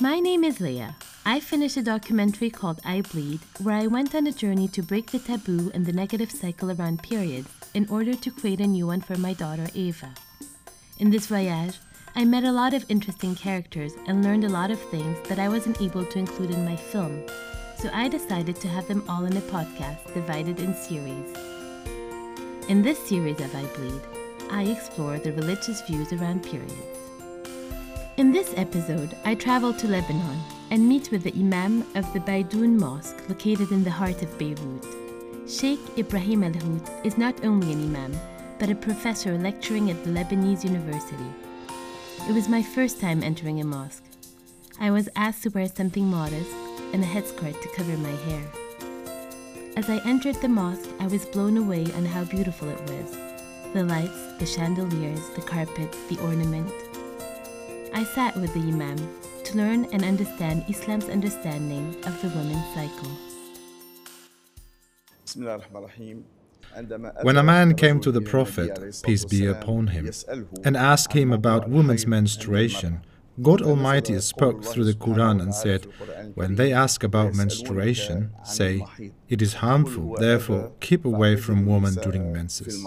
My name is Leah. I finished a documentary called I Bleed, where I went on a journey to break the taboo and the negative cycle around periods in order to create a new one for my daughter Ava. In this voyage, I met a lot of interesting characters and learned a lot of things that I wasn't able to include in my film, so I decided to have them all in a podcast divided in series. In this series of I Bleed, I explore the religious views around periods. In this episode, I travel to Lebanon and meet with the Imam of the Baidoun Mosque located in the heart of Beirut. Sheikh Ibrahim Al Hout is not only an Imam, but a professor lecturing at the Lebanese University. It was my first time entering a mosque. I was asked to wear something modest and a headscarf to cover my hair. As I entered the mosque, I was blown away on how beautiful it was the lights, the chandeliers, the carpet, the ornament. I sat with the Imam to learn and understand Islam's understanding of the women's cycle. When a man came to the Prophet, peace be upon him, and asked him about women's menstruation, God Almighty spoke through the Quran and said, When they ask about menstruation, say, It is harmful, therefore keep away from women during menses.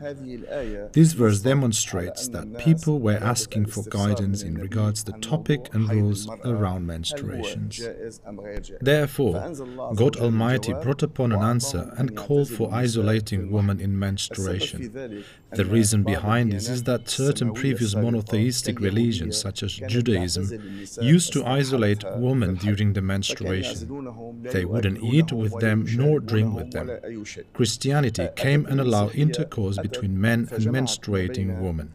This verse demonstrates that people were asking for guidance in regards to the topic and rules around menstruations. Therefore, God Almighty brought upon an answer and called for isolating women in menstruation. The reason behind this is that certain previous monotheistic religions, such as Judaism, used to isolate women during the menstruation. They wouldn't eat with them nor drink with them. Christianity came and allowed intercourse between men and menstruating women.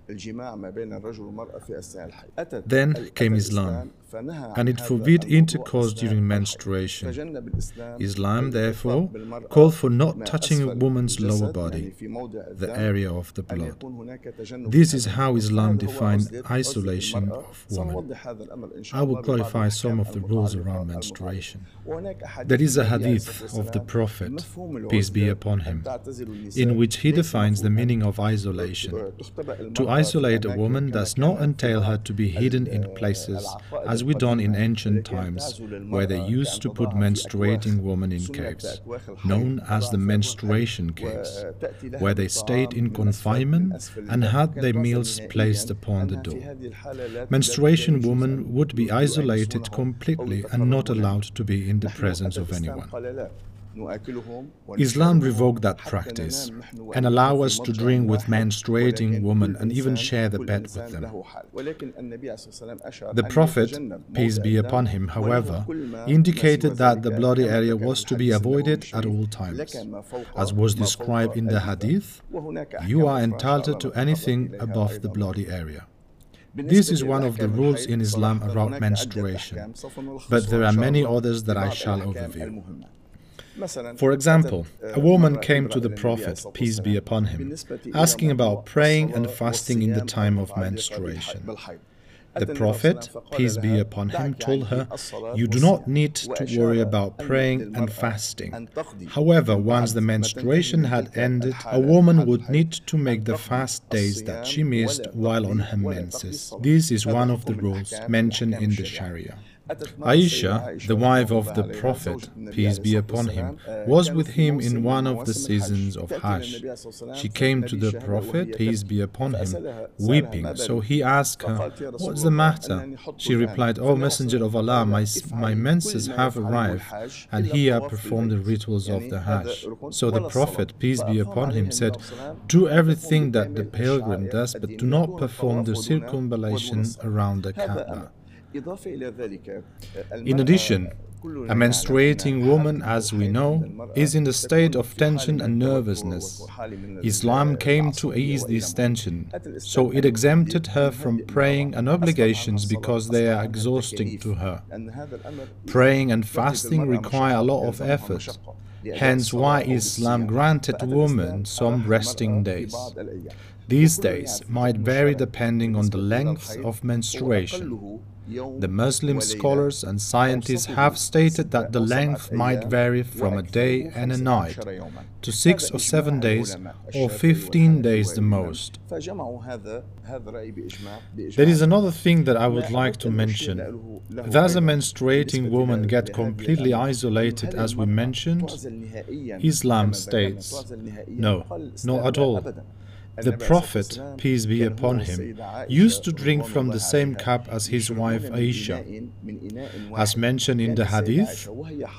Then came Islam, and it forbid intercourse during menstruation. Islam, therefore, called for not touching a woman's lower body, the area of the blood. This is how Islam defined isolation of women. I will clarify some of the rules around menstruation. There is a hadith of the Prophet, peace be upon him, in which he defines the meaning of isolation. To isolate a woman does not entail her to be hidden in places as we done in ancient times, where they used to put menstruating women in caves, known as the menstruation caves, where they stayed in confinement and had their meals placed upon the door. Menstruation women would be isolated completely and not allowed to be in the presence of anyone. Islam revoked that practice and allow us to drink with menstruating women and even share the bed with them. The Prophet, peace be upon him, however, indicated that the bloody area was to be avoided at all times. As was described in the Hadith, you are entitled to anything above the bloody area. This is one of the rules in Islam around menstruation, but there are many others that I shall overview. For example, a woman came to the Prophet, peace be upon him, asking about praying and fasting in the time of menstruation. The Prophet, peace be upon him, told her, You do not need to worry about praying and fasting. However, once the menstruation had ended, a woman would need to make the fast days that she missed while on her menses. This is one of the rules mentioned in the Sharia. Aisha, the wife of the Prophet, peace be upon him, was with him in one of the seasons of Hajj. She came to the Prophet, peace be upon him, weeping. So he asked her, What's the matter? She replied, oh, O Messenger of Allah, my, my menses have arrived, and here I perform the rituals of the Hajj. So the Prophet, peace be upon him, said, Do everything that the pilgrim does, but do not perform the circumambulation around the Kaaba. In addition, a menstruating woman, as we know, is in a state of tension and nervousness. Islam came to ease this tension, so it exempted her from praying and obligations because they are exhausting to her. Praying and fasting require a lot of effort. Hence why Islam granted women some resting days. These days might vary depending on the length of menstruation. The Muslim scholars and scientists have stated that the length might vary from a day and a night to six or seven days or 15 days the most. There is another thing that I would like to mention. Does a menstruating woman get completely isolated as we mentioned? Islam states, no, not at all. The Prophet, peace be upon him, used to drink from the same cup as his wife Aisha. As mentioned in the hadith,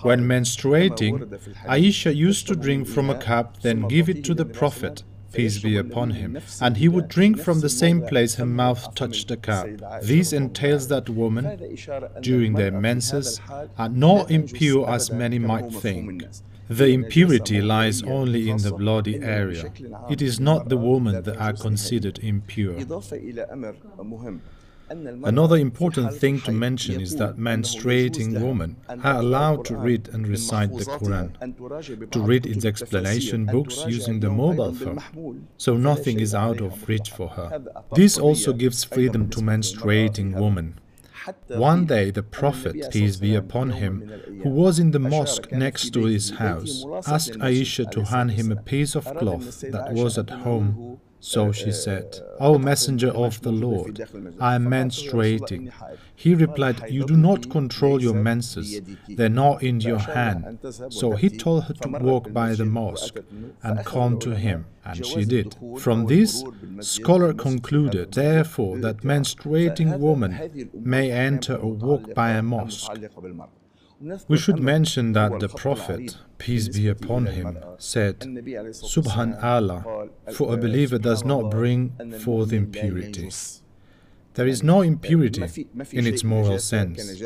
when menstruating, Aisha used to drink from a cup, then give it to the Prophet, peace be upon him, and he would drink from the same place her mouth touched the cup. This entails that women, during their menses, are not impure as many might think. The impurity lies only in the bloody area. It is not the women that are considered impure. Another important thing to mention is that menstruating women are allowed to read and recite the Quran, to read its explanation books using the mobile phone, so nothing is out of reach for her. This also gives freedom to menstruating women. One day the Prophet, peace be upon him, who was in the mosque next to his house, asked Aisha to hand him a piece of cloth that was at home so she said, O Messenger of the Lord, I am menstruating. He replied, You do not control your menses, they are not in your hand. So he told her to walk by the mosque and come to him, and she did. From this, scholar concluded, therefore, that menstruating woman may enter or walk by a mosque. We should mention that the Prophet, peace be upon him, said, Subhanallah, for a believer does not bring forth impurity. There is no impurity in its moral sense.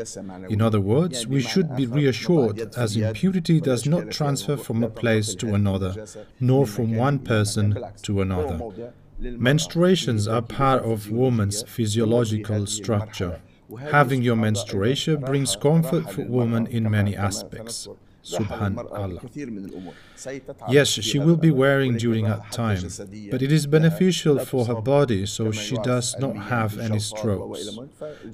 In other words, we should be reassured as impurity does not transfer from a place to another, nor from one person to another. Menstruations are part of woman's physiological structure. Having your menstruation brings comfort for women in many aspects. Subhanallah. Yes, she will be wearing during that time, but it is beneficial for her body so she does not have any strokes.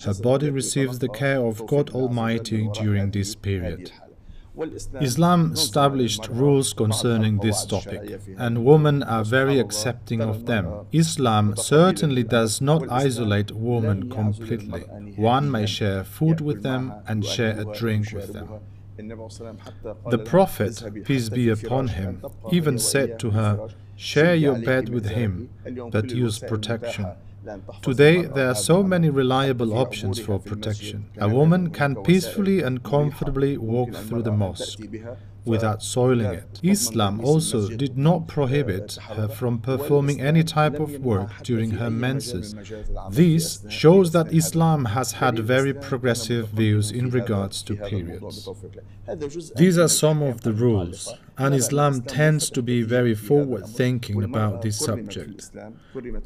Her body receives the care of God Almighty during this period. Islam established rules concerning this topic, and women are very accepting of them. Islam certainly does not isolate women completely. One may share food with them and share a drink with them. The Prophet, peace be upon him, even said to her, Share your bed with him, but use protection. Today, there are so many reliable options for protection. A woman can peacefully and comfortably walk through the mosque without soiling it. Islam also did not prohibit her from performing any type of work during her menses. This shows that Islam has had very progressive views in regards to periods. These are some of the rules, and Islam tends to be very forward thinking about this subject.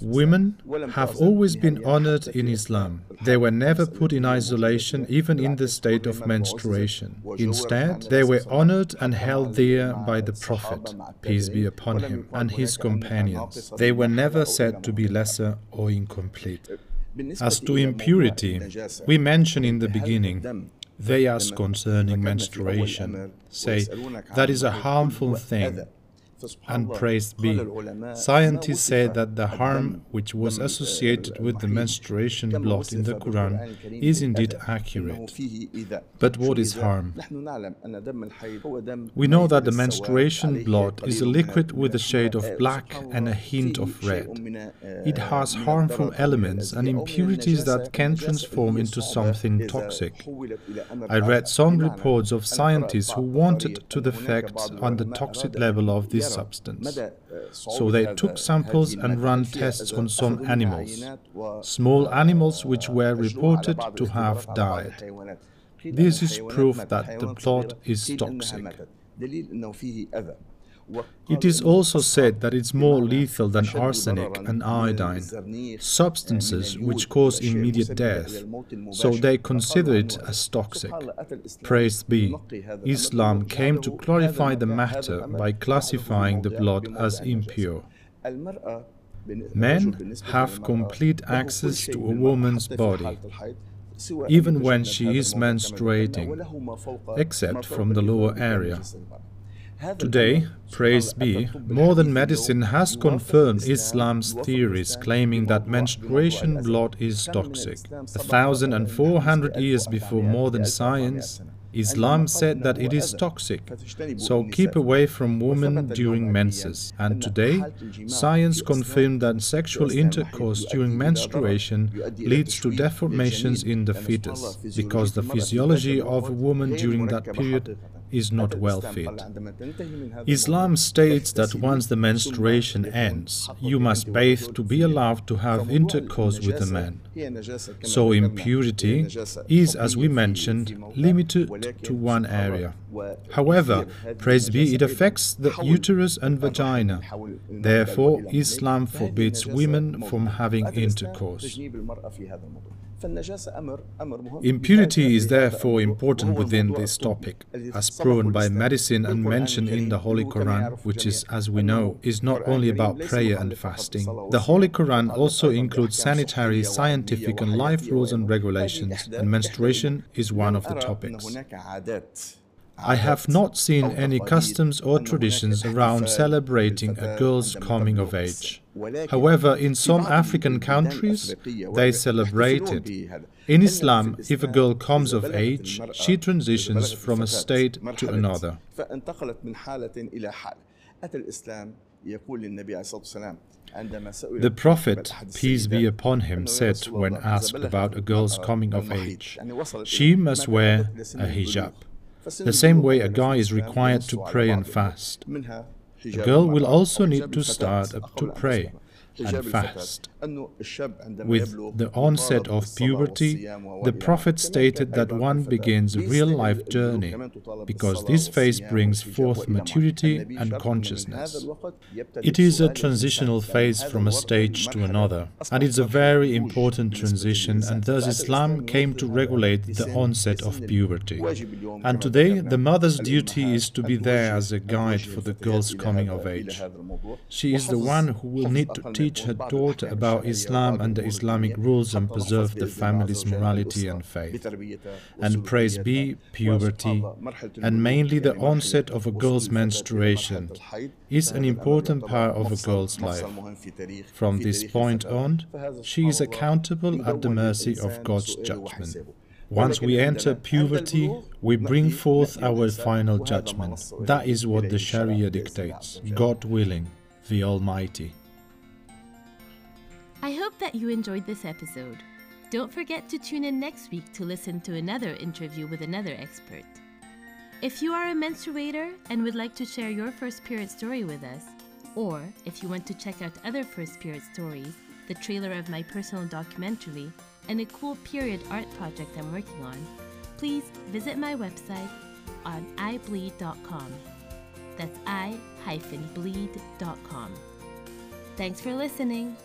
Women have always been honored in Islam. They were never put in isolation, even in the state of menstruation. Instead, they were honored and held dear by the Prophet, peace be upon him, and his companions. They were never said to be lesser or incomplete. As to impurity, we mentioned in the beginning they ask concerning menstruation, say, that is a harmful thing and praised be. Scientists say that the harm which was associated with the menstruation blood in the Quran is indeed accurate. But what is harm? We know that the menstruation blood is a liquid with a shade of black and a hint of red. It has harmful elements and impurities that can transform into something toxic. I read some reports of scientists who wanted to defect on the toxic level of this substance. So they took samples and ran tests on some animals, small animals which were reported to have died. This is proof that the blood is toxic. It is also said that it's more lethal than arsenic and iodine, substances which cause immediate death, so they consider it as toxic. Praised be, Islam came to clarify the matter by classifying the blood as impure. Men have complete access to a woman's body, even when she is menstruating, except from the lower area. Today, praise be, modern medicine has confirmed Islam's theories claiming that menstruation blood is toxic. A thousand and four hundred years before modern science, Islam said that it is toxic, so keep away from women during menses. And today, science confirmed that sexual intercourse during menstruation leads to deformations in the fetus, because the physiology of a woman during that period is not well fit. Islam states that once the menstruation ends, you must bathe to be allowed to have intercourse with a man. So impurity is, as we mentioned, limited to one area. However, praise be, it affects the uterus and vagina. Therefore, Islam forbids women from having intercourse. Impurity is therefore important within this topic, as proven by medicine and mentioned in the Holy Quran, which is, as we know, is not only about prayer and fasting. The Holy Quran also includes sanitary, scientific and life rules and regulations, and menstruation is one of the topics. I have not seen any customs or traditions around celebrating a girl's coming of age. However, in some African countries, they celebrate it. In Islam, if a girl comes of age, she transitions from a state to another. The Prophet, peace be upon him, said when asked about a girl's coming of age, she must wear a hijab. The same way a guy is required to pray and fast. A girl will also need to start to pray and fast. With the onset of puberty, the Prophet stated that one begins a real life journey because this phase brings forth maturity and consciousness. It is a transitional phase from a stage to another, and it's a very important transition, and thus Islam came to regulate the onset of puberty. And today, the mother's duty is to be there as a guide for the girl's coming of age. She is the one who will need to teach teach her daughter about Islam and the Islamic rules and preserve the family's morality and faith. And praise be, puberty, and mainly the onset of a girl's menstruation, is an important part of a girl's life. From this point on, she is accountable at the mercy of God's judgment. Once we enter puberty, we bring forth our final judgment. That is what the Sharia dictates, God willing, the Almighty. I hope that you enjoyed this episode. Don't forget to tune in next week to listen to another interview with another expert. If you are a menstruator and would like to share your first period story with us, or if you want to check out other first period stories, the trailer of my personal documentary, and a cool period art project I'm working on, please visit my website on ibleed.com. That's i-bleed.com. Thanks for listening.